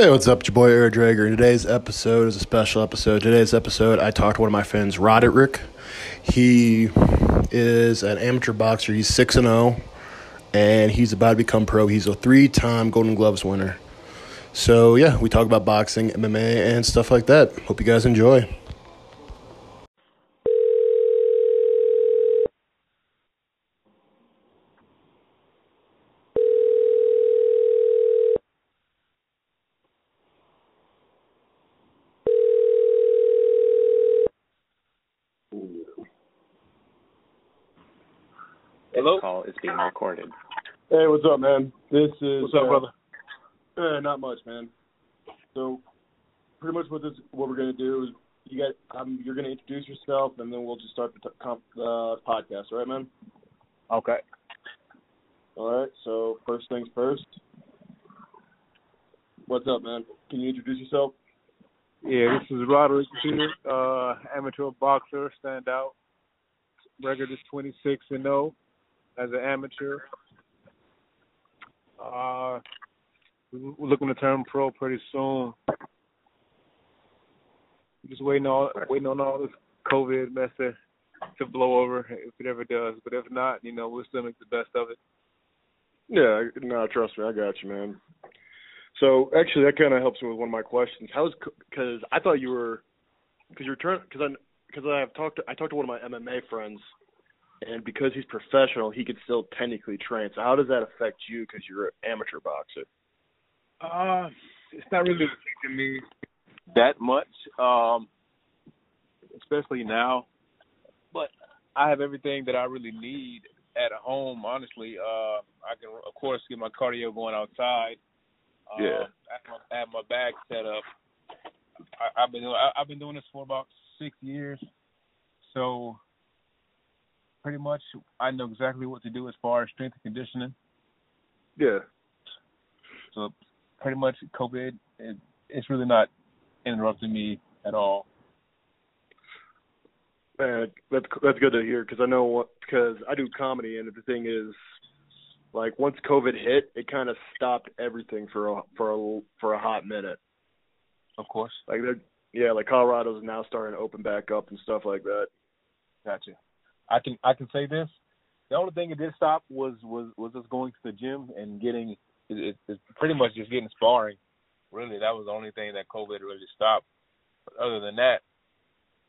Hey, what's up? It's your boy Eric Draeger. Today's episode is a special episode. Today's episode, I talked to one of my friends, Roderick. He is an amateur boxer. He's 6 and 0, and he's about to become pro. He's a three time Golden Gloves winner. So, yeah, we talk about boxing, MMA, and stuff like that. Hope you guys enjoy. Being recorded. Hey, what's up, man? This is What's up, uh, brother? Uh, not much, man. So, pretty much what this what we're gonna do is you got um, you're gonna introduce yourself, and then we'll just start the t- comp, uh, podcast, all right, man? Okay. All right. So first things first. What's up, man? Can you introduce yourself? Yeah, this is Roderick Peart, uh, amateur boxer, standout. Record is 26 and 0 as an amateur. Uh, we're looking to turn pro pretty soon. Just waiting on waiting on all this COVID mess to, to blow over if it ever does. But if not, you know, we'll still make the best of it. Yeah. No, trust me, I got you, man. So actually, that kind of helps me with one of my questions. How's because I thought you were because you're turn because I because I have talked to, I talked to one of my MMA friends, and because he's professional, he could still technically train. So how does that affect you because you're an amateur boxer? Uh, it's not really affecting me that much, um, especially now. But I have everything that I really need at home. Honestly, uh, I can of course get my cardio going outside. Uh, Yeah. I have my, my bag set up. I, I've been I, I've been doing this for about six years, so pretty much I know exactly what to do as far as strength and conditioning. Yeah. So pretty much COVID, it, it's really not interrupting me at all. Man, that's that's good to hear because I know what because I do comedy and the thing is, like once COVID hit, it kind of stopped everything for a for a for a hot minute. Of course. Like they're yeah, like Colorado's now starting to open back up and stuff like that. Gotcha. I can I can say this. The only thing it did stop was was was us going to the gym and getting it, it, it's pretty much just getting sparring. Really, that was the only thing that COVID really stopped. But other than that,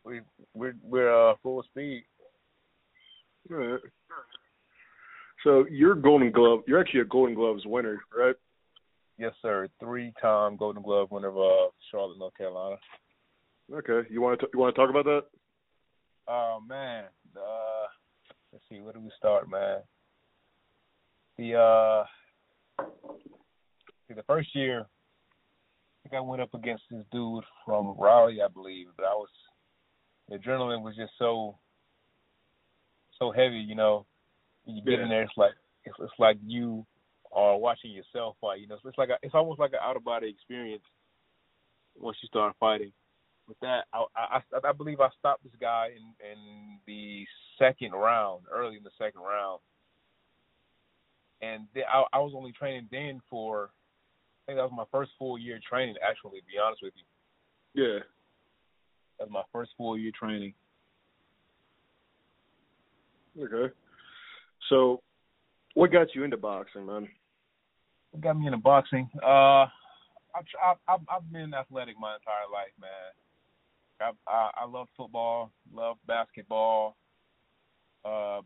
we we're we're uh, full speed. All right. So you're Golden Glove. You're actually a Golden Gloves winner, right? Yes, sir. Three-time Golden Glove winner of uh, Charlotte, North Carolina. Okay. You want to you want to talk about that? Oh man, uh, let's see, where do we start, man? The uh, see, the first year, I think I went up against this dude from Raleigh, I believe, but I was the adrenaline was just so so heavy, you know. When you get Yeah. in there, it's like it's, it's like you are watching yourself fight. You know, so it's like a, it's almost like an out of body experience once you start fighting with that, I, I I believe I stopped this guy in in the second round, early in the second round, and th- I, I was only training then for, I think that was my first full year training. Actually, to be honest with you, Yeah. that was my first full year training. Okay. So, what got you into boxing, man? What got me into boxing? Uh, I've I've, I've been athletic my entire life, man. I I, I love football, love basketball, uh,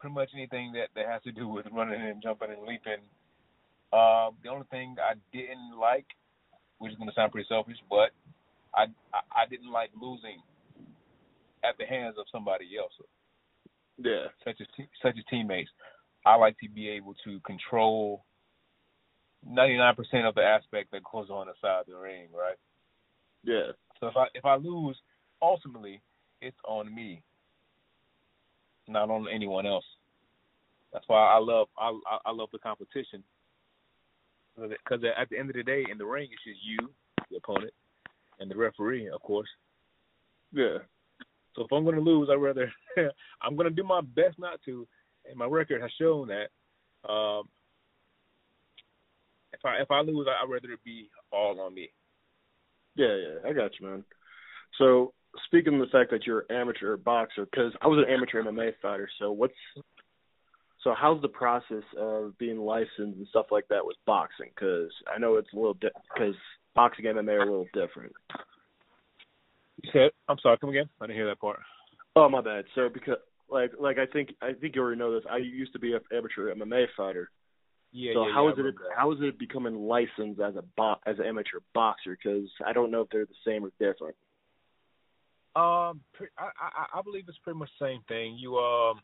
pretty much anything that that has to do with running and jumping and leaping. Uh, the only thing I didn't like, which is going to sound pretty selfish, but I, I I didn't like losing at the hands of somebody else, Yeah. such as such as teammates. I like to be able to control 99% of the aspect that goes on inside the ring, right? Yeah. So if I if I lose, ultimately it's on me, not on anyone else. That's why I love I I- I love the competition because at the end of the day, in the ring, it's just you, the opponent, and the referee, of course. Yeah. So if I'm going to lose, I'd rather I'm going to do my best not to, and my record has shown that. Um, if I if I lose, I'd rather it be all on me. Yeah, yeah, I got you, man. So speaking of the fact that you're an amateur boxer, because I was an amateur MMA fighter, so what's so how's the process of being licensed and stuff like that with boxing? Because I know it's a little because di- boxing and MMA are a little different. You said, I'm sorry, come again? I didn't hear that part. Oh my bad. So because like like I think I think you already know this. I used to be an amateur MMA fighter. Yeah. So yeah, how yeah, is it how is it becoming licensed as a bo- as an amateur boxer? Because I don't know if they're the same or different. Um, I, I I believe it's pretty much the same thing. You um,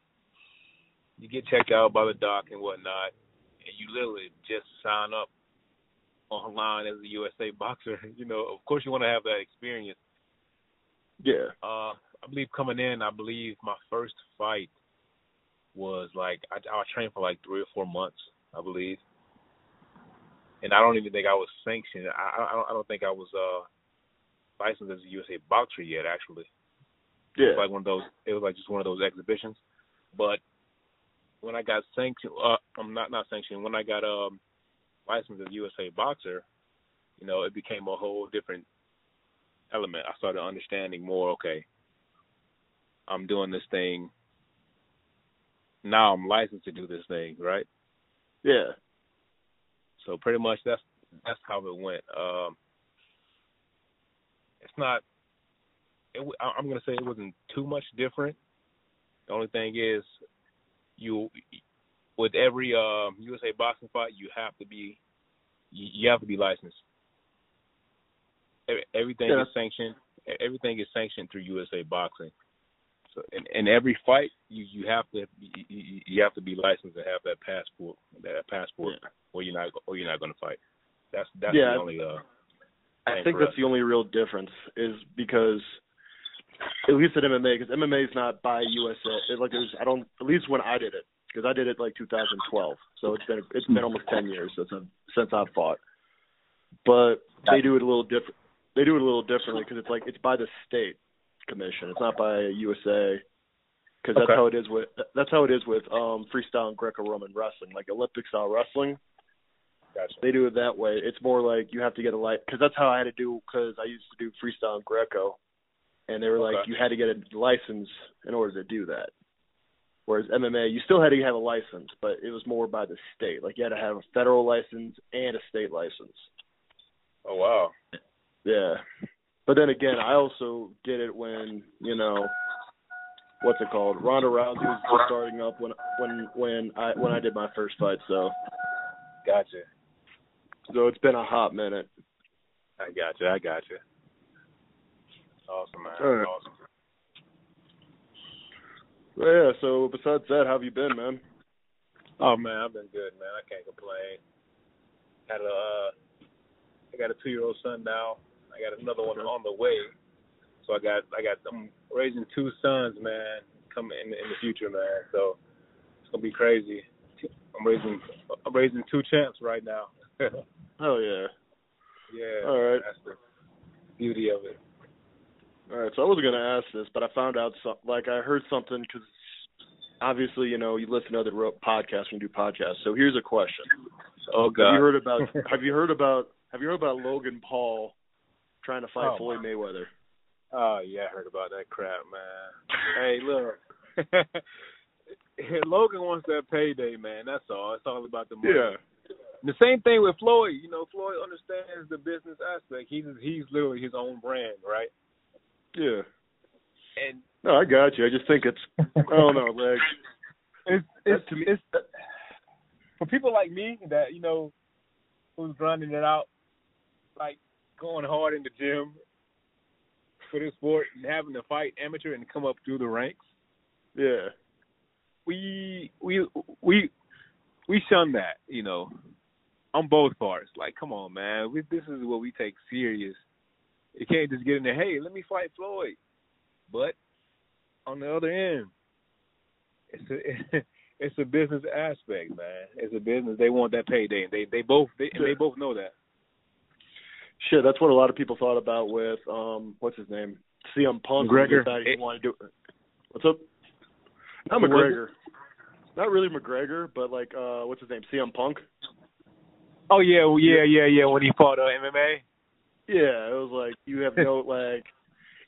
you get checked out by the doc and whatnot, and you literally just sign up online as a USA boxer. You know, of course, you want to have that experience. Yeah. Uh, I believe coming in, I believe my first fight was like I, I trained for like three or four months, I believe, and I don't even think I was sanctioned. I I don't, I don't think I was uh licensed as a USA boxer yet, actually. It was like one of those. It was like just one of those exhibitions. But when I got sanctioned, uh, I'm not not sanctioned. When I got um licensed as a USA boxer, you know, it became a whole different element. I started understanding more. Okay, I'm doing this thing. Now I'm licensed to do this thing, right? Yeah. So pretty much that's that's how it went. Um, it's not. It, I'm gonna say it wasn't too much different. The only thing is, you with every um, USA boxing fight, you have to be you, have to be licensed. Everything Yeah. is sanctioned. Everything is sanctioned through USA Boxing. So in, in every fight, you you have to be, you, you have to be licensed and have that passport that passport, or you're not or you're not going to fight. That's that's Yeah. the only uh. I think that's us. the only real difference is because at least at MMA because MMA is not by USA. It, like there's I don't at least when I did it because I did it like 2012. So it's been it's been almost 10 years since I've since I've fought. But they do it a little different. They do it a little differently because it's like it's by the state commission. It's not by USA. Because that's Okay. how it is with that's how it is with um freestyle and Greco-Roman wrestling, like Olympic style wrestling Gotcha. they do it that way. It's more like you have to get a light because that's how I had to do because I used to do freestyle and Greco, and they were like you had to get a license in order to do that. Whereas MMA, you still had to have a license, but it was more by the state. Like you had to have a federal license and a state license. Oh wow. Yeah, but then again, I also did it when you know what's it called? Ronda Rousey was just starting up when when when I when I did my first fight. So Gotcha. so it's been a hot minute. I gotcha. I gotcha. Awesome, man. All right. Awesome. Well, yeah. So besides that, how have you been, man? Oh man, I've been good, man. I can't complain. Had a, uh, I got a two-year-old son now. I got another one on the way. So I got, I got, I'm raising two sons, man, coming in, in the future, man. So it's gonna be crazy. I'm raising, I'm raising two champs right now. Oh yeah. yeah. All right. That's the beauty of it. All right. So I wasn't gonna ask this, but I found out some, like I heard something because obviously you know you listen to other podcasts when you do podcasts. So here's a question: Oh God. Have you heard about Have you heard about Have you heard about Logan Paul trying to fight Oh, Floyd Mayweather? Oh yeah, I heard about that crap, man. hey, look, Logan wants that payday, man. That's all. It's all about the money. Yeah. The same thing with Floyd. You know, Floyd understands the business aspect. He's he's literally his own brand, right? Yeah. And No, I got you. I just think it's I don't know, like it's it's, to me- it's for people like me that you know who's grinding it out, like going hard in the gym for this sport and having to fight amateur and come up through the ranks. yeah. we we we we shun that, you know, on both parts. Like, come on, man, we, this is what we take serious. You can't just get in there. Hey, let me fight Floyd. But on the other end, it's a it's a business aspect, man. It's a business. They want that payday, they they both they they both know that. Shit, that's what a lot of people thought about with um what's his name? CM Punk. when he McGregor. he It- wanted to do What's up? Not Who was McGregor. Not really McGregor, but like uh what's his name? CM Punk. Oh yeah, well, yeah, yeah, yeah. When he fought uh, MMA. Yeah, it was like you have no like.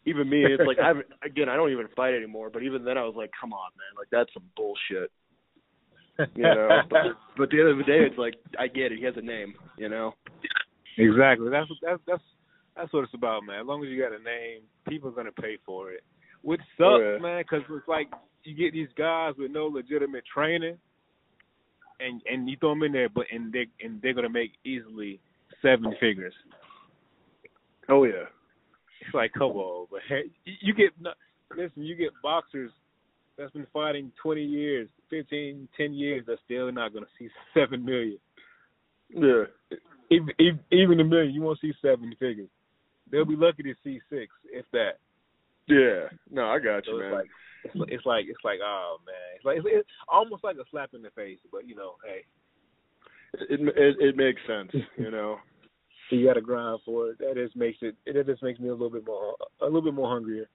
Even me, it's like I again, I don't even fight anymore. But even then, I was like, come on, man, like that's some bullshit. You know, but, but at the end of the day, it's like I get it. He has a name, you know. Exactly. That's that's that's that's what it's about, man. As long as you got a name, people are gonna pay for it. Which sucks, yeah. man, because it's like you get these guys with no legitimate training, and and you throw them in there, but and they and they're gonna make easily seven figures. Oh yeah. It's like, come on, but hey, you get no- listen, you get boxers that's been fighting twenty years, fifteen, ten years, that's still not gonna see seven million. Yeah. Even even, even a million, you won't see seven figures. They'll be lucky to see six, if that. Yeah. No, I got So you, man. like it's, like- it's like it's like oh man, it's like it's, it's almost like a slap in the face, but you know, hey, it, it it makes sense, you know. so you got to grind for it. That just makes it. It just makes me a little bit more a little bit more hungrier.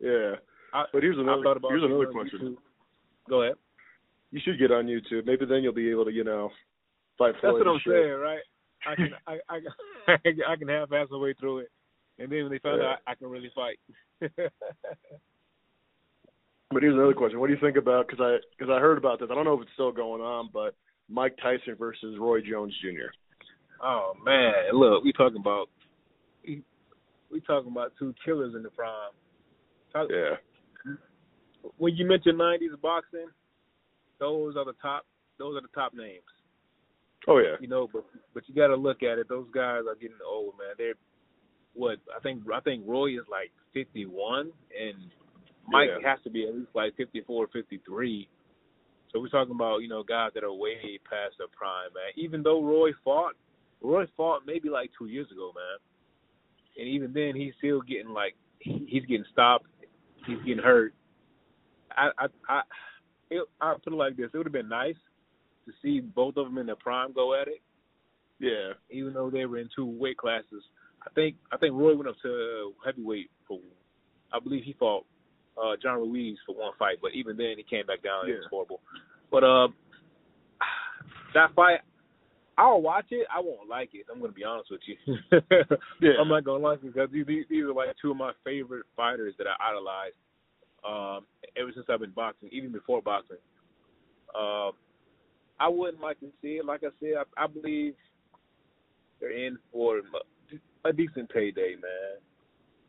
Yeah. I, But here's another here's another question. YouTube. Go ahead. You should get on YouTube. Maybe then you'll be able to, you know, fight That's what I'm shit. saying, right? I can I I I can half-ass my way through it, and then when they find Yeah. out I can really fight. But here's another question. What do you think about? Because I because I heard about this. I don't know if it's still going on, but Mike Tyson versus Roy Jones Jr. oh man, look, we talking about we, we talking about two killers in the prime. Talk- Yeah. When you mention '90s boxing, those are the top. Those are the top names. Oh yeah. You know, but but you got to look at it. Those guys are getting old, man. They're what I think. I think Roy is like 51, and Mike Yeah. has to be at least like 54, 53. So we're talking about you know guys that are way past their prime, man. Even though Roy fought, Roy fought maybe like two years ago, man. And even then, he's still getting like he's getting stopped, he's getting hurt. I I I it, I put it like this: it would have been nice to see both of them in their prime go at it Yeah. even though they were in two weight classes. I think I think Roy went up to heavyweight for I believe he fought uh John Ruiz for one fight, but even then he came back down. It was horrible. But uh, that fight, I'll watch it. I won't like it. I'm gonna be honest with you. Yeah. I'm not gonna like it because these, these are like two of my favorite fighters that I idolize. Um, ever since I've been boxing, even before boxing. Um, I wouldn't like to see it. Like I said, I, I believe they're in for a decent payday, man.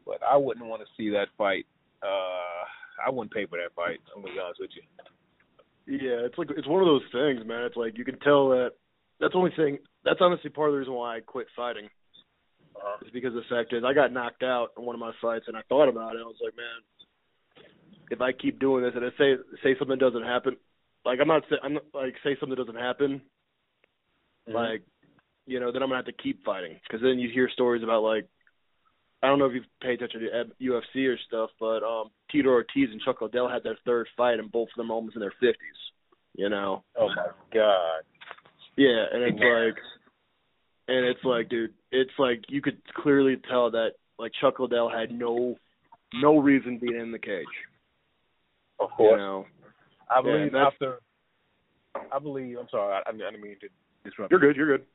But I wouldn't want to see that fight. Uh, I wouldn't pay for that fight. I'm gonna be honest with you. Yeah, it's like it's one of those things, man. It's like you can tell that that's the only thing. That's honestly part of the reason why I quit fighting. Uh, Is because the fact is I got knocked out in one of my fights, and I thought about it. I was like, man, if I keep doing this, and I say say something doesn't happen, like I'm not I'm not, like say something doesn't happen, like you know, then I'm gonna have to keep fighting because then you hear stories about like I don't know if you've paid attention to UFC or stuff, but um Tito Ortiz and Chuck Liddell had their third fight, and both of them almost in their fifties. You know. oh my god. Yeah, and it's like, and it's like, dude, it's like you could clearly tell that like Chuck Liddell had no, no reason being in the cage. Of course. You know, I believe that's- after. I believe. I'm sorry. I, I didn't mean to disrupt. you're good. You're good.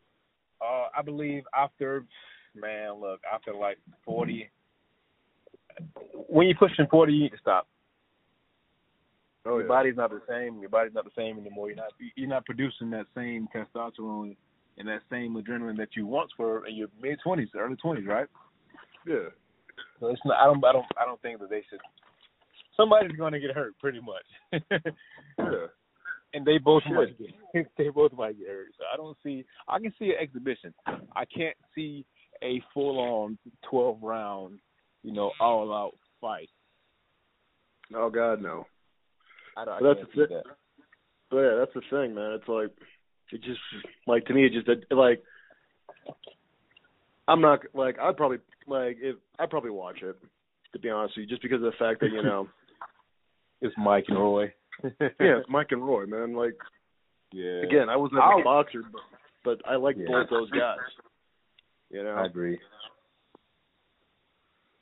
Uh, I believe after, man, look, after like 40, when you're pushing 40, you need to stop. Oh your body's not the same. Your body's not the same anymore. You're not you're not producing that same testosterone and that same adrenaline that you once were in your mid 20s, early 20s, right? Yeah. So it's not. I don't. I don't. I don't think that they should. Somebody's going to get hurt, pretty much. Yeah. and they both Should. might get they both might get hurt. So I don't see. I can see an exhibition. I can't see a full on twelve round, you know, all out fight. Oh God, no. I don't. I But that's see it. that. But yeah, that's the thing, man. It's like, it just like to me, it just like. I'm not like I'd probably like if I'd probably watch it to be honest with you, just because of the fact that you know, It's Mike and Roy. yeah, it's Mike and Roy, man. Like yeah. again, I was never I'll- a boxer, but, but I like Yeah. both those guys. You know, I agree.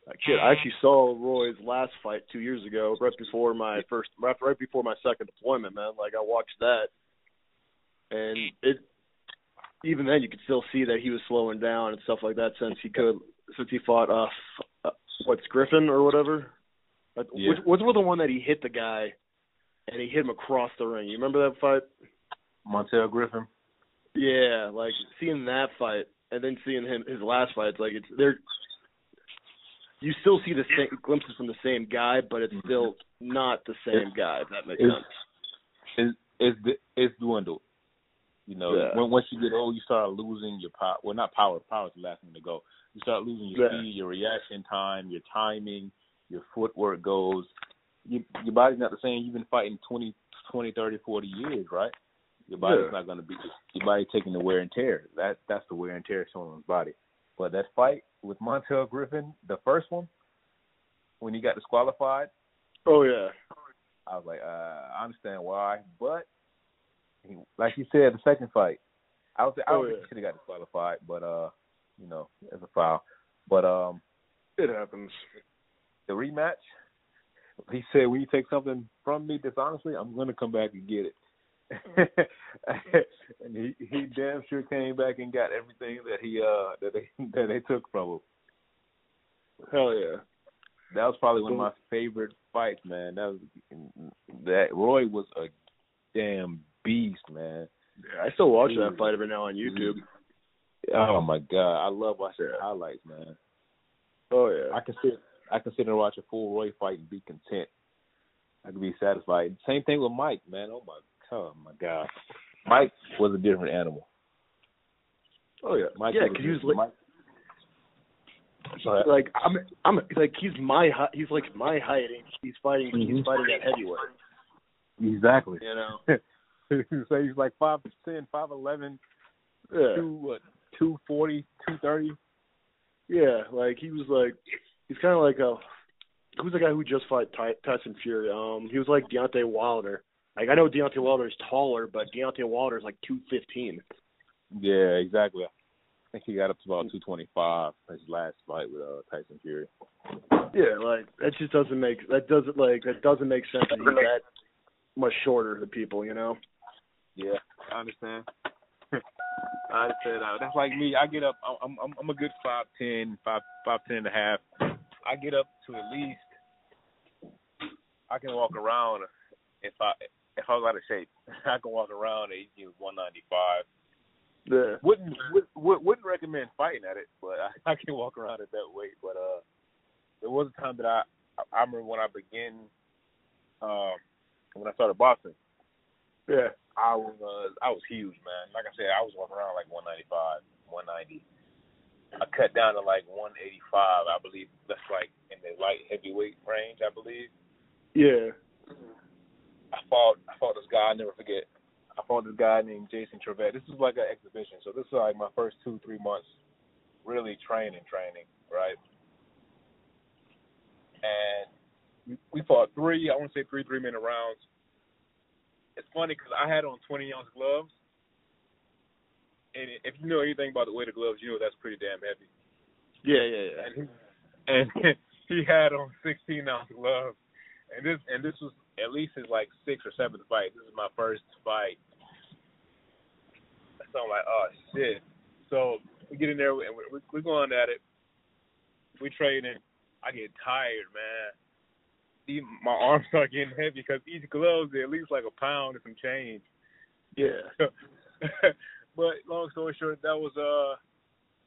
Like, shit, I actually saw Roy's last fight two years ago, right before my first, right, right before my second deployment, man. Like I watched that, and it, even then you could still see that he was slowing down and stuff like that since he could since he fought uh, uh what's Griffin or whatever. Yeah. Which what's the one that he hit the guy and he hit him across the ring? You remember that fight? Montel Griffin. Yeah, like seeing that fight and then seeing him his last fight, it's like it's they're you still see the same glimpses from the same guy, but it's mm-hmm. still not the same guy. If that makes It's- sense. It's it's it's dwindled. You know, Yeah. when once you get old, you start losing your power. Well, not power. Power is the last thing to go. You start losing your Yeah. speed, your reaction time, your timing, your footwork goes. You, your body's not the same. You've been fighting 20, 20, 30, 40 years, right? Your body's Yeah. not going to be. Your body's taking the wear and tear. That that's the wear and tear showing on his body. But that fight with Montel Griffin, the first one, when he got disqualified, Oh yeah. I was like, uh, I understand why, but he, like you said, the second fight, I was I Oh, don't think yeah. should have got disqualified, but uh, you know, as a foul. But um, It happens. The rematch, he said, when you take something from me dishonestly, I'm gonna come back and get it. and he he damn sure came back and got everything that he uh that they that they took from him. Hell yeah. That was probably one of my favorite fights, man. That was that Roy was a damn beast, man. Yeah, I still watch that fight every now on YouTube. Oh my god, I love watching highlights, man. Oh yeah. I can sit I can sit and watch a full Roy fight and be content. I can be satisfied. Same thing with Mike, man. Oh my oh my god. Mike was a different animal. Oh yeah. Mike yeah, because he was like, Mike, Go like I'm I'm like he's my. He's like my height. And he's fighting. He's Mhm. fighting at heavyweight. exactly. You know. so he's like five ten, five eleven, Yeah. two what, two forty, two thirty. Yeah. Like he was like he's kind of like a who's the guy who just fought Ty- Tyson Fury? Um, he was like Deontay Wilder. Like I know Deontay Wilder is taller, but Deontay Wilder is like two fifteen. Yeah, exactly. I think he got up to about two twenty five his last fight with uh, Tyson Fury. Yeah, like that just doesn't make that doesn't like that doesn't make sense that he's that much shorter than people, you know. Yeah, I understand. I understand. Uh, That's like me. I get up. I'm I'm I'm a good five ten, five five ten and a half. I get up to at least. I can walk around if I if I was out of shape. I can walk around at one ninety five. Yeah. Wouldn't would, would, wouldn't recommend fighting at it, but I, I can walk around at that weight. But uh, there was a time that I I remember when I began um when I started boxing. Yeah. I was I was huge, man. Like I said, I was walking around like 195, 190. I cut down to like 185. I believe that's like in the light heavyweight range. I believe. Yeah. I fought I fought this guy. I never forget. I fought this guy named Jason Trevette. This is like an exhibition, so this is like my first two three months really training, training, right? And we, we fought three. I want to say three three minute rounds. It's funny because I had on 20 ounce gloves, and if you know anything about the weight of gloves, you know that's pretty damn heavy. Yeah, yeah, yeah. And he, and he had on 16 ounce gloves, and this and this was at least his like sixth or seventh fight. This is my first fight, so I'm like, oh shit. So we get in there and we're, we're going at it. We trading. I get tired, man. Even my arms start getting heavy because each glove is at least like a pound and some change. Yeah. but long story short, that was uh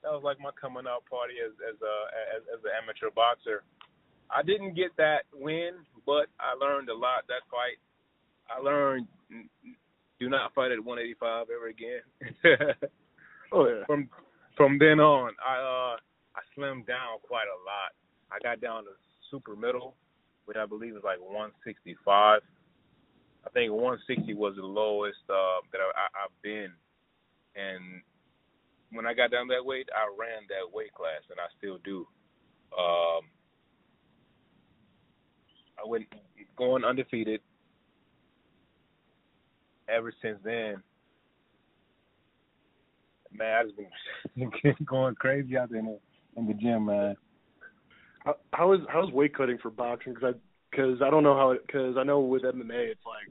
that was like my coming out party as as a as, as an amateur boxer. I didn't get that win, but I learned a lot that fight. I learned do not fight at 185 ever again. Oh yeah. from from then on, I uh I slimmed down quite a lot. I got down to super middle, which I believe is like 165. I think 160 was the lowest uh, that I, I, I've been, and when I got down that weight, I ran that weight class, and I still do. Um, I went going undefeated. Ever since then, man, I just been going crazy out there in the, in the gym, man. How, how is how's weight cutting for boxing? Because I because I don't know how it because I know with MMA it's like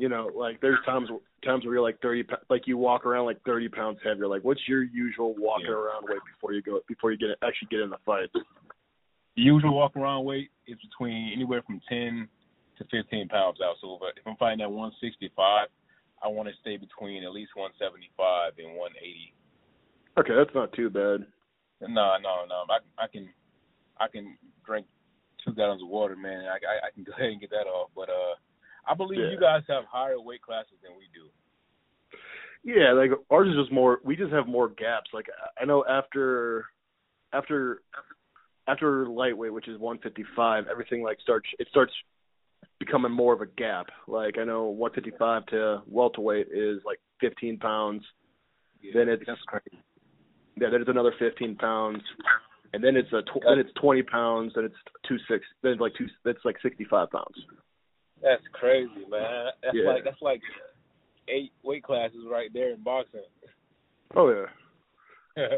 You know, like there's times times where you're like thirty, like you walk around like thirty pounds heavier. Like, what's your usual walking Yeah. around weight before you go before you get actually get in the fight? The usual walk around weight is between anywhere from ten to fifteen pounds out. So if, I'm fighting at one sixty five, I want to stay between at least one seventy five and one eighty. Okay, that's not too bad. No, no, no. I I can I can drink two gallons of water, man. I I, I can go ahead and get that off. But uh, I believe Yeah. you guys have higher weight classes than we do. Yeah, like ours is just more. We just have more gaps. Like I know after, after, after lightweight, which is 155, everything like starts. It starts becoming more of a gap. Like I know 155 to welterweight is like 15 pounds. Yeah, Then it's- that's crazy. Yeah, then it's another 15 pounds, and then it's a tw- then it's 20 pounds. Then it's two six. Then it's like two. That's like 65 pounds. That's crazy, man. That's Yeah. like that's like eight weight classes right there in boxing. Oh yeah.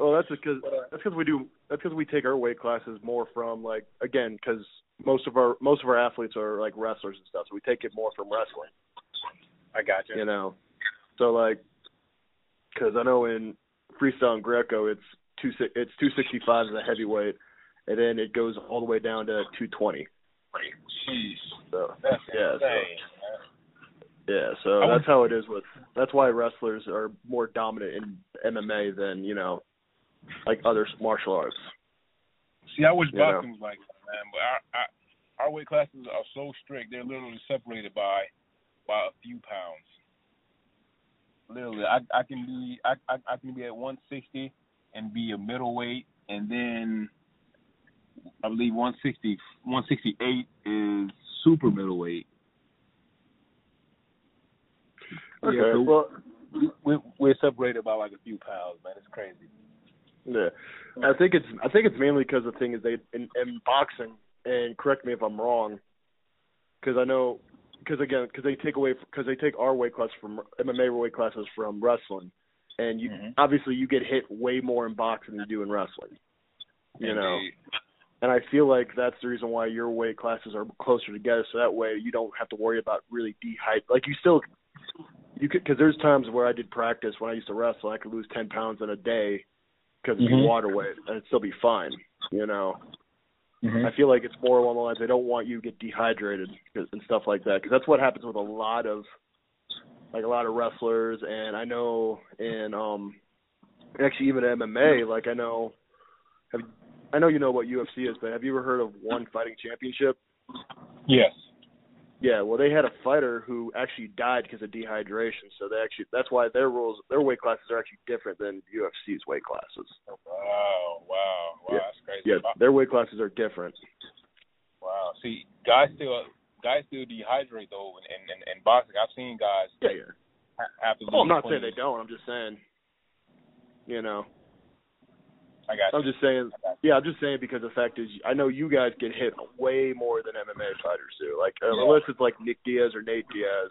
Well, that's because uh, that's because we do that's because we take our weight classes more from like again because most of our most of our athletes are like wrestlers and stuff, so we take it more from wrestling, I got you. you know. So like, because I know in freestyle and Greco, it's two it's two sixty five as a heavyweight, and then it goes all the way down to two twenty. Jeez, So that's yeah, so yeah, so I that's how it is with. That's why wrestlers are more dominant in MMA than you know, like other martial arts. See, I wish boxing was like that, man. But our, our our weight classes are so strict; they're literally separated by by a few pounds. Literally, I I can be I I, I can be at 160 and be a middleweight, and then I believe 160 168 is super middleweight. Okay, Yeah, so well, we, we're separated by like a few pounds, man. It's crazy. Yeah, I think it's I think it's mainly because the thing is they in, in boxing, and correct me if I'm wrong, because I know because again because they take away because they take our weight class from MMA weight classes from wrestling, and you Mhm. obviously you get hit way more in boxing than you do in wrestling, you know. And I feel like that's the reason why your weight classes are closer together, so that way you don't have to worry about really dehydrate. Like you still, you could because there's times where I did practice when I used to wrestle, I could lose ten pounds in a day because of Mhm. water weight, and it'd still be fine. You know, Mhm. I feel like it's more along the lines they don't want you to get dehydrated and stuff like that, because that's what happens with a lot of like a lot of wrestlers, and I know in um actually even MMA, like I know have I know you know what UFC is, but have you ever heard of One Fighting Championship? Yes. Yeah, well, they had a fighter who actually died because of dehydration. So they actually that's why their rules, their weight classes are actually different than UFC's weight classes. Oh, wow, wow, wow, Yeah. that's crazy. Yeah, their weight classes are different. Wow. See, guys still guys still dehydrate though in in, in boxing. I've seen guys Yeah, yeah. ha- have to. Oh, I'm lose not saying they don't. I'm just saying, you know, I got I'm just saying. Yeah, I'm just saying because the fact is, I know you guys get hit way more than MMA fighters do. Like Yeah. unless it's like Nick Diaz or Nate Diaz,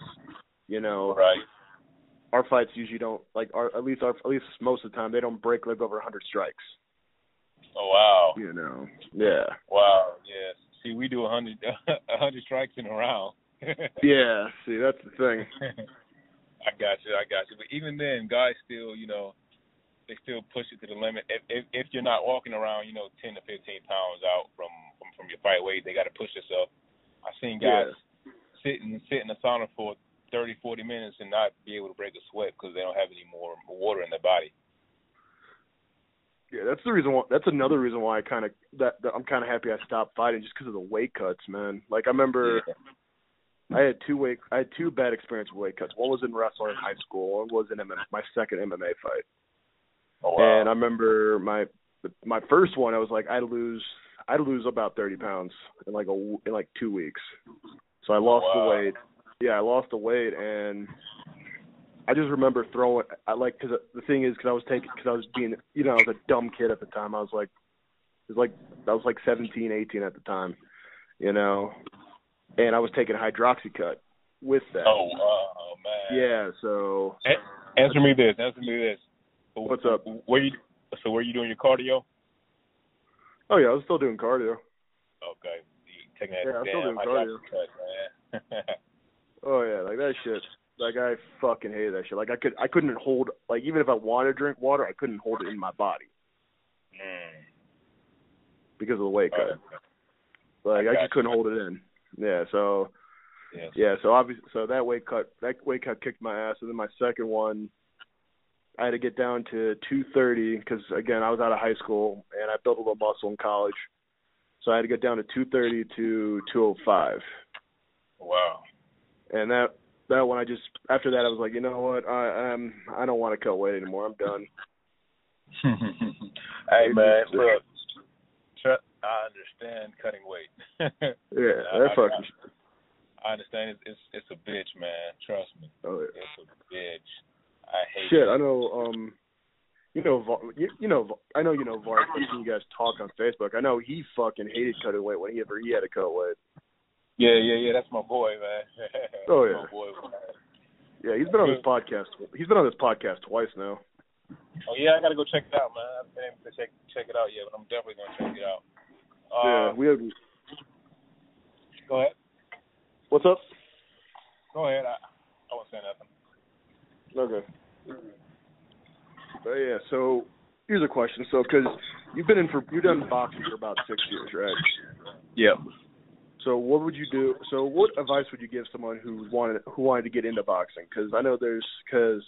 you know. Right. our fights usually don't like our at least our at least most of the time they don't break like over 100 strikes. Oh wow. You know. Yeah. Wow. Yeah. See, we do a hundred a hundred strikes in a round. Yeah. See, that's the thing. I got you. I got you. But even then, guys still, you know, they still push it to the limit. If if, if you're not walking around, you know, ten to fifteen pounds out from from, from your fight weight, they got to push themselves. I've seen guys sit and sit in the sauna for thirty, forty minutes and not be able to break a sweat because they don't have any more water in their body. Yeah, that's the reason why. That's another reason why I kind of that, that I'm kind of happy I stopped fighting just because of the weight cuts, man. Like I remember Yeah. I had two weight I had two bad experiences with weight cuts. One was in wrestling in high school. One was in MMA, my second MMA fight. Oh wow. And I remember my my first one. I was like I'd lose I'd lose about thirty pounds in like a w- in like two weeks. So I oh, lost wow. the weight. Yeah, I lost the weight, and I just remember throwing. I like because the thing is because I was taking because I was being you know I was a dumb kid at the time. I was like it was like I was like seventeen, eighteen at the time, you know, and I was taking hydroxycut with that. oh wow, man. Yeah, so A- Answer me this. Answer me this. What's up? Where you? So where you doing your cardio? oh yeah, I was still doing cardio. Okay. You taking that Yeah, I'm still doing cardio. man. Oh yeah, like that shit. Like I fucking hated that shit. Like I could I couldn't hold like even if I wanted to drink water, I couldn't hold it in my body Mm. because of the weight cut. Like I, I just couldn't hold it in. Yeah, so Yes. yeah, so obviously so that weight cut that weight cut kicked my ass and then my second one I had to get down to 230 because again I was out of high school and I built a little muscle in college, so I had to get down to 230 to 205. Wow. and that that one I just after that I was like, you know what, I um I don't want to cut weight anymore. I'm done. hey man, look, I understand cutting weight. Yeah, I- that I- fucking. I understand it's, it's it's a bitch, man. Trust me, oh, yeah. it's a bitch. I hate Shit, it. I know. Um, you know, Var- you, you know, I know you know. I've seen you guys talk on Facebook. I know he fucking hated cutting weight when he ever he had to cut weight. Yeah, yeah, yeah. That's my boy, man. Oh, yeah. boy. Yeah, he's been on this podcast. He's been on this podcast twice now. Oh yeah, I gotta go check it out, man. I haven't been able to check check it out yet, but I'm definitely gonna check it out. yeah, Uh, we have. go ahead. What's up? Go ahead. I, I won't say nothing. Okay. But yeah, so here's a question. So, because you've been in for you've done boxing for about six years, right? Yeah. So what would you do? So what advice would you give someone who wanted who wanted to get into boxing? Because I know there's because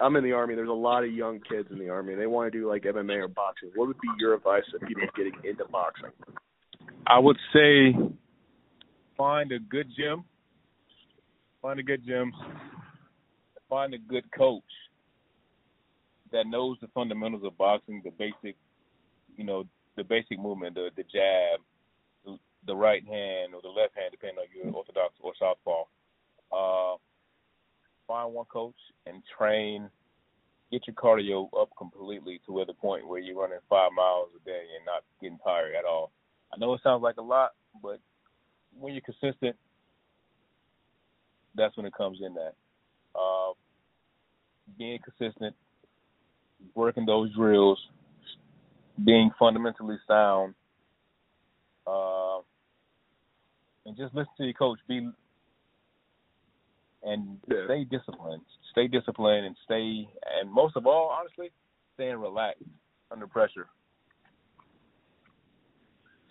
I'm in the army. There's a lot of young kids in the army. and They want to do like MMA or boxing. What would be your advice to people getting into boxing? I would say find a good gym. Find a good gym. Find a good coach that knows the fundamentals of boxing, the basic, you know, the basic movement, the the jab, the, right hand or the left hand, depending on you're orthodox or southpaw. Uh, find one coach and train. Get your cardio up completely to the point where you're running five miles a day and not getting tired at all. I know it sounds like a lot, but when you're consistent, that's when it comes in that. Uh, being consistent, working those drills, being fundamentally sound, uh, and just listen to your coach. Be and Yeah. stay disciplined. Stay disciplined and stay, and most of all, honestly, staying relaxed under pressure.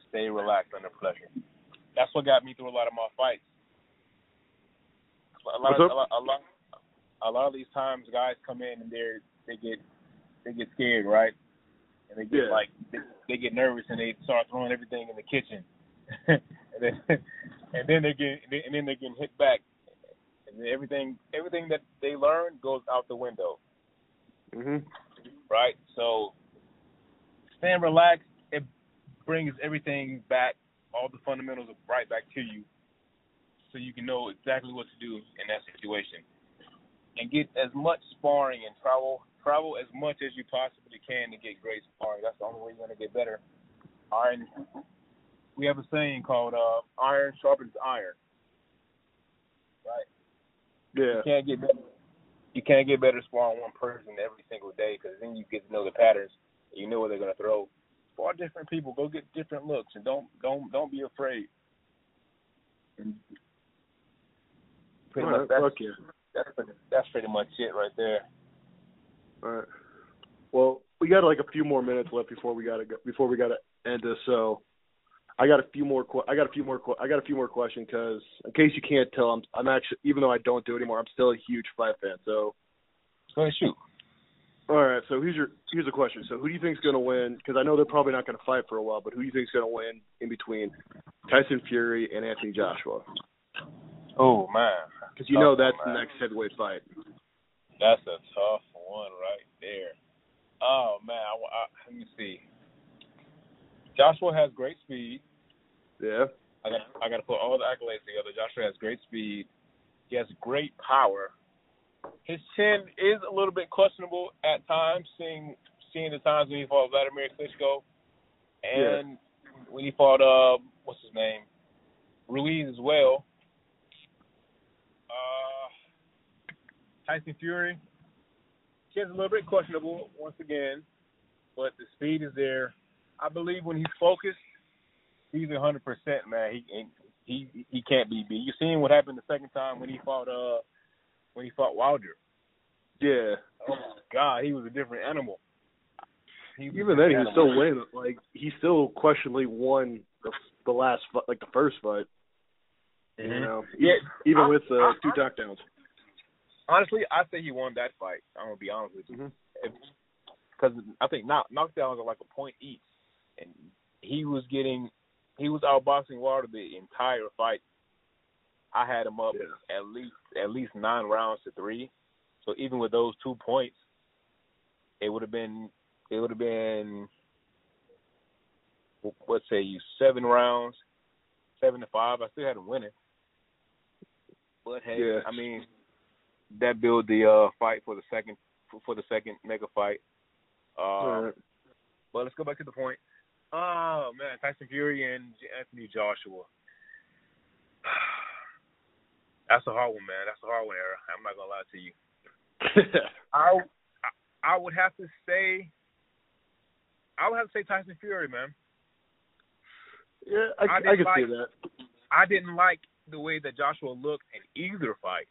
Stay relaxed under pressure. That's what got me through a lot of my fights. A lot, of, a lot, a lot, a lot of these times, guys come in and they're they get they get scared, right? And they get Yeah. like they, they get nervous and they start throwing everything in the kitchen, and then and then they get and then they're getting hit back, and then everything everything that they learn goes out the window, Mhm. right? So staying relaxed, it brings everything back, all the fundamentals right back to you, so you can know exactly what to do in that situation, and get as much sparring and travel travel as much as you possibly can to get great sparring. That's the only way you're gonna get better. Iron. We have a saying called uh, "iron sharpens iron." Right. Yeah. You can't get better. You can't get better sparring one person every single day because then you get to know the patterns. You know what they're gonna throw. Spar different people. Go get different looks, and don't don't don't be afraid. And pretty All much right, that's, fuck yeah. that's pretty, that's pretty much it right there. All right. Well, we got like a few more minutes left before we gotta go, before we gotta end this. So, I got a few more. que- I got a few more. que- I got a few more questions because, in case you can't tell, I'm I'm actually even though I don't do it anymore, I'm still a huge fight fan. So, Go ahead, shoot. all right. So here's your here's a question. So who do you think's gonna win? Because I know they're probably not gonna fight for a while, but who do you think's gonna win in between Tyson Fury and Anthony Joshua? Oh man, Because you know that's the next heavyweight fight. That's a tough one right there. Oh man, I, I, let me see. Joshua has great speed. Yeah. I got I got to put all the accolades together. Joshua has great speed. He has great power. His chin is a little bit questionable at times, seeing seeing the times when he fought Vladimir Klitschko, and when he fought uh what's his name Ruiz as well. Uh, Tyson Fury. Chin's a little bit questionable once again, but the speed is there. I believe when he's focused, he's a hundred percent man. He he he can't be beat. You seen what happened the second time when he fought uh when he fought Wilder. Yeah. Oh my God, he was a different animal. Even then, he was still winning. Like he still questionably won the the last like the first fight. Mm-hmm. You know, yeah, even I, with uh, I, two knockdowns. Honestly, I say he won that fight. I'm gonna be honest with you, because mm-hmm. I think knock, knockdowns are like a point each, and he was getting, he was outboxing Wilder the entire fight. I had him up yeah. at least at least nine rounds to three. So even with those two points, it would have been it would have been let's say you seven rounds, seven to five. I still had him winning. But hey, yeah. I mean that built the uh fight for the second for the second mega fight. Um, right. But let's go back to the point. Oh man, Tyson Fury and Anthony Joshua. That's a hard one, man. That's a hard one, Ara. I'm not gonna lie to you. I I would have to say I would have to say Tyson Fury, man. Yeah, I, I, I can like, see that. I didn't like the way that Joshua looked in either fight.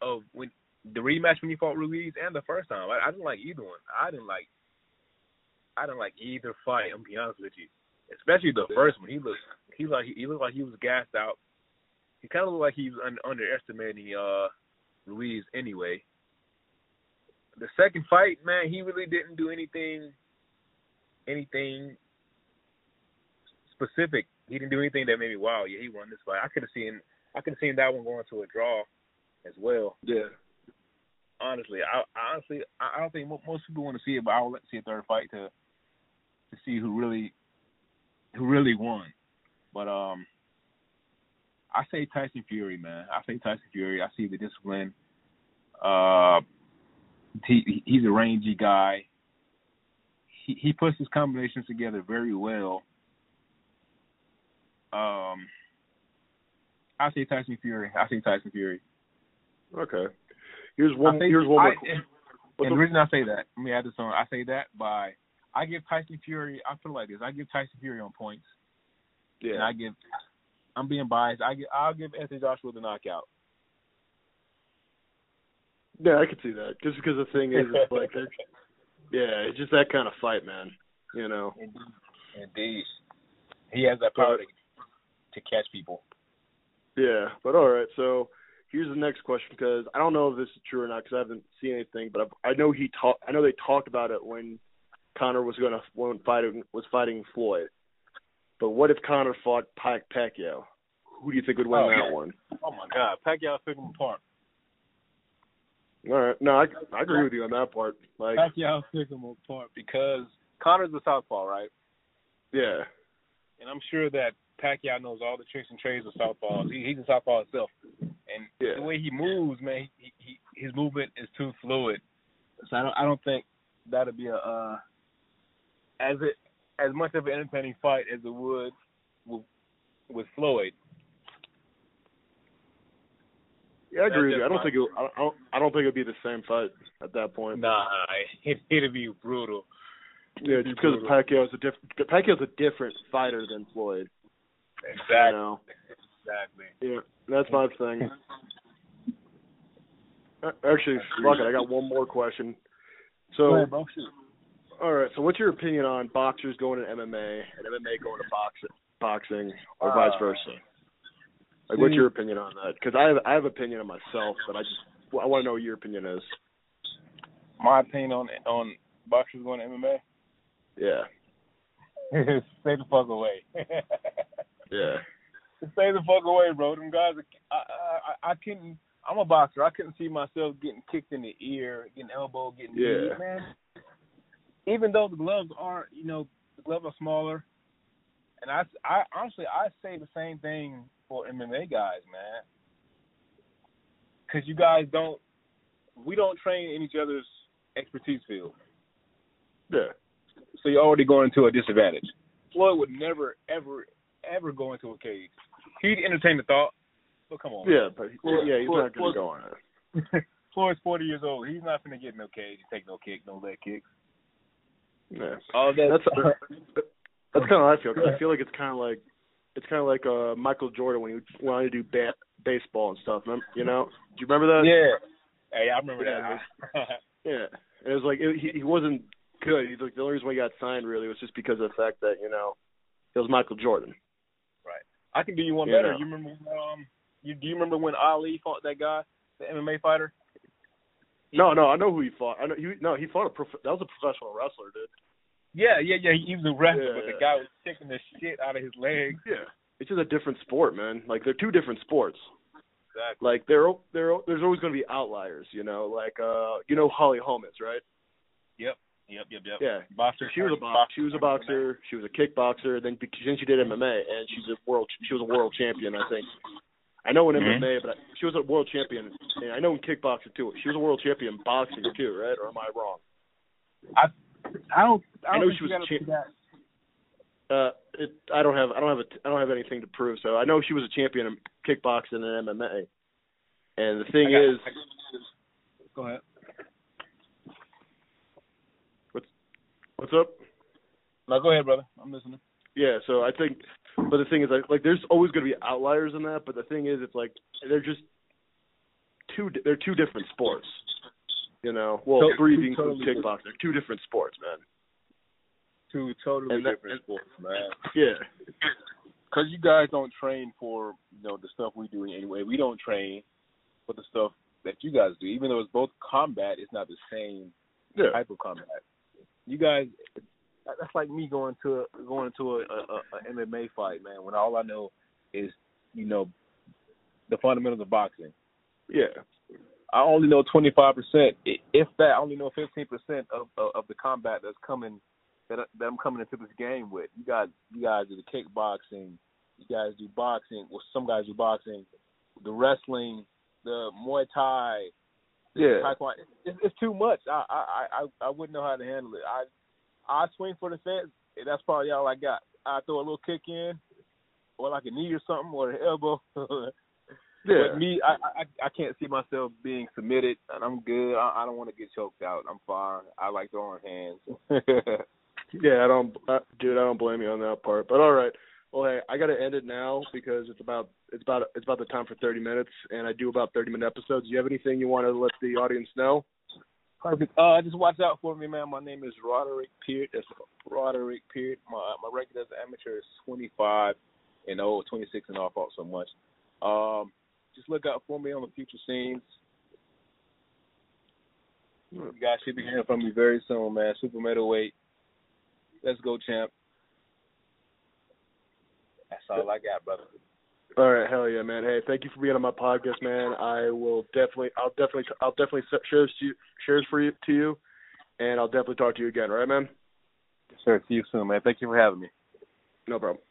Of when the rematch when he fought Ruiz and the first time, I, I didn't like either one. I didn't like. I didn't like either fight. I'm be honest with you, especially the first one. He looked. He like he looked like he was gassed out. He kind of looked like he was un, underestimating uh Ruiz anyway. The second fight, man, he really didn't do anything anything specific. He didn't do anything that made me wow, yeah, he won this fight. I could have seen I could have seen that one going to a draw as well. Yeah. Honestly, I, I honestly I don't think most people want to see it, but I would like to see a third fight to to see who really who really won. But um I say Tyson Fury, man. I say Tyson Fury. I see the discipline. Uh, he he's a rangy guy. He he puts his combinations together very well. Um, I say Tyson Fury. I say Tyson Fury. Okay. Here's one. Here's one more. I, and, and the reason I say that, let me add this on. I say that by I give Tyson Fury. I feel like this. I give Tyson Fury on points. Yeah. And I give. I'm being biased. I give. I'll give Anthony Joshua the knockout. Yeah, I could see that. Just because the thing is, it's like, yeah, it's just that kind of fight, man. You know. Indeed. He has that power to, to catch people. Yeah, but all right. So here's the next question because I don't know if this is true or not because I haven't seen anything, but I've, I know he talked. I know they talked about it when Conor was going to when fighting was fighting Floyd. But what if Conor fought Pac Pacquiao? Who do you think would win oh, that one? Oh my God, Pacquiao took him apart. All right, no, I I agree with you on that part. Like Pacquiao took him apart because Conor's a southpaw, right? Yeah. And I'm sure that Pacquiao knows all the tricks and trades of southpaws. He, he's a southpaw himself, and yeah. the way he moves, man, he, he his movement is too fluid. So I don't I don't think that'll be a uh, as it as much of an entertaining fight as it would with, with Floyd. Yeah, I agree with you. I don't think it. I don't. I don't think it'd be the same fight at that point. Nah, it, it'd be brutal. Yeah, just because Pacquiao's a different. Pacquiao's a different fighter than Floyd. Exactly. You know? Exactly. Yeah, that's my thing. Actually, fuck it. I got one more question. So, ahead, all right. So, what's your opinion on boxers going to MMA and MMA going to boxing, boxing, or uh, vice versa? Like, what's your opinion on that? Because I have I have opinion on myself, but I just I want to know what your opinion is. My opinion on on boxers going to MMA. Yeah. Stay the fuck away. yeah. Stay the fuck away, bro. Them guys, are, I, I, I couldn't. I'm a boxer. I couldn't see myself getting kicked in the ear, getting elbow, getting yeah. Beat, man. Even though the gloves are, you know, the gloves are smaller, and I, I honestly, I say the same thing for MMA guys, man. Because you guys don't, we don't train in each other's expertise field. Yeah. So you're already going into a disadvantage. Floyd would never, ever, ever go into a cage. He'd entertain the thought, but come on. Yeah, but Floyd, yeah, he's Floyd, not going to go on it. Floyd's 40 years old. He's not going to get no cage and take no kick, no leg kicks. Yeah. All that. That's that's kind of how I feel. Cause I feel like it's kind of like it's kind of like uh Michael Jordan when he wanted to do bat baseball and stuff. Remember, you know? Do you remember that? Yeah. Hey, I remember Yeah, that. Yeah. It was like it, he he wasn't good. He's like the only reason why he got signed really was just because of the fact that you know it was Michael Jordan. I can do you one You better. You remember when, um you do you remember when Ali fought that guy, the MMA fighter? No, no, I know who he fought. I know he no he fought a prof- that was a professional wrestler, dude. Yeah, yeah, yeah. He was a wrestler, but Yeah. the guy was kicking the shit out of his legs. Yeah. It's just a different sport, man. Like they're two different sports. Exactly. Like there there there's always going to be outliers, you know. Like uh you know Holly Holmes, right? Yep, yep, yep. Yeah. Boxer. She was a box, she was a boxer, she was a kickboxer, then then she did MMA and she's a world she was a world champion, I think. I know in Mhm. MMA, but I, she was a world champion. And I know in kickboxing too. She was a world champion in boxing too, right? Or am I wrong? I I don't. I, I don't know think she was gotta champ- do that. Uh, it, I don't have I don't have a, I don't have anything to prove. So I know she was a champion in kickboxing and MMA. And the thing got- is, Go ahead. What's up? No, go ahead, brother. I'm listening. Yeah, so I think, but the thing is, like, like there's always going to be outliers in that. But the thing is, it's like they're just two. They're two different sports. You know, well, So- three being totally kickboxing. They're two different sports, man. Two totally And different sports, man. Yeah, Because you guys don't train for you know the stuff we do anyway. We don't train for the stuff that you guys do, even though it's both combat. It's not the same yeah, type of combat. You guys, that's like me going to a, going to a, a, a MMA fight, man. When all I know is you know the fundamentals of boxing. yeah, I only know twenty five percent, if that. I only know fifteen percent of, of of the combat that's coming that I- that I'm coming into this game with. You guys, you guys do the kickboxing. You guys do boxing. Well, some guys do boxing, the wrestling, the Muay Thai, yeah. Taekwondo. It's, it's too much. I, I I I wouldn't know how to handle it. I I swing for the fence. That's probably all I got. I throw a little kick in, or like a knee or something, or an elbow. Yeah, But me, I, I I can't see myself being submitted, and I'm good. I, I don't want to get choked out. I'm fine. I like throwing hands. yeah. I don't, uh, dude. I don't blame you on that part. But all right. Well, hey, I got to end it now because it's about it's about it's about the time for 30 minutes, and I do about 30 minute episodes. Do you have anything you want to let the audience know? Perfect. Uh, just watch out for me, man. My name is Roderick Peart. That's Roderick Peart. My my record as an amateur is 25 and oh, 26 and off, fought so much. Um, just look out for me on the future scenes. You guys should be hearing from me very soon, man. Super middleweight. Let's go, champ. That's all I got, brother. All right, hell yeah, man. Hey, thank you for being on my podcast, man. I will definitely, I'll definitely, I'll definitely share this to you, share this for you to you, and I'll definitely talk to you again. All right, man? Sure. See you soon, man. Thank you for having me. No problem.